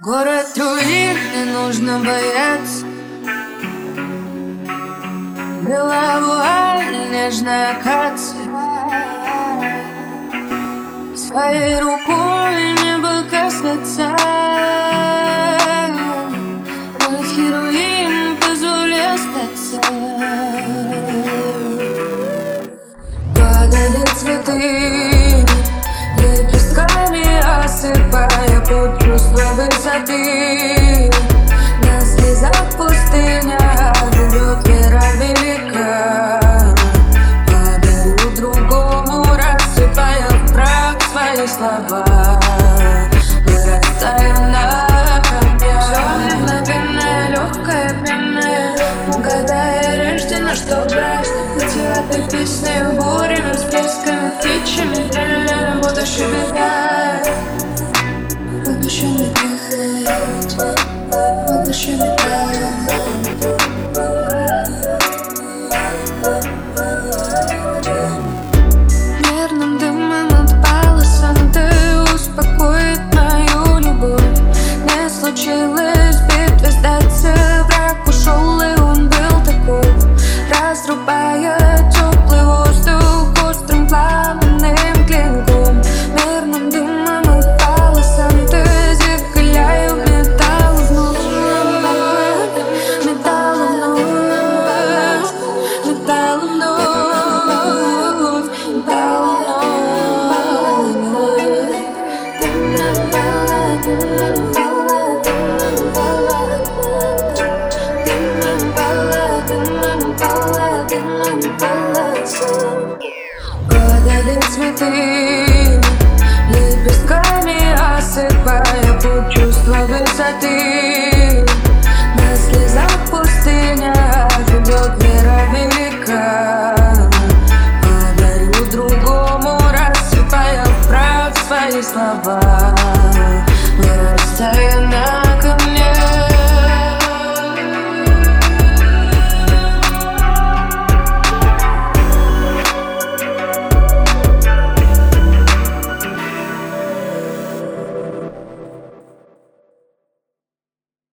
Город руин, не нужно бояться Белая вуаль, нежная акация. Своей рукой небо коснется Мой героин позволь остаться. Падали цветы Вырастаю на Все мгновенное, легкое, пьяное Когда я рождена, что брать Быть этой песней бурями, всплесками, птичьими Ля-ля-ля, будущее летает Будущее летает Будущее летает случилось в битве сдаться Враг ушел и он был такой. Разрубая теплый воздух Острым пламенным клинком. Мерным дымом отпала Санта Закаляю металл вновь. Металл вновь. Металл вновь. Металл Падали цветы. Лепестками осыпая путь чувства высоты. На слезах пустыня Живет вера велика. Подарю другому, рассыпая в прах свои слова. Вырастая на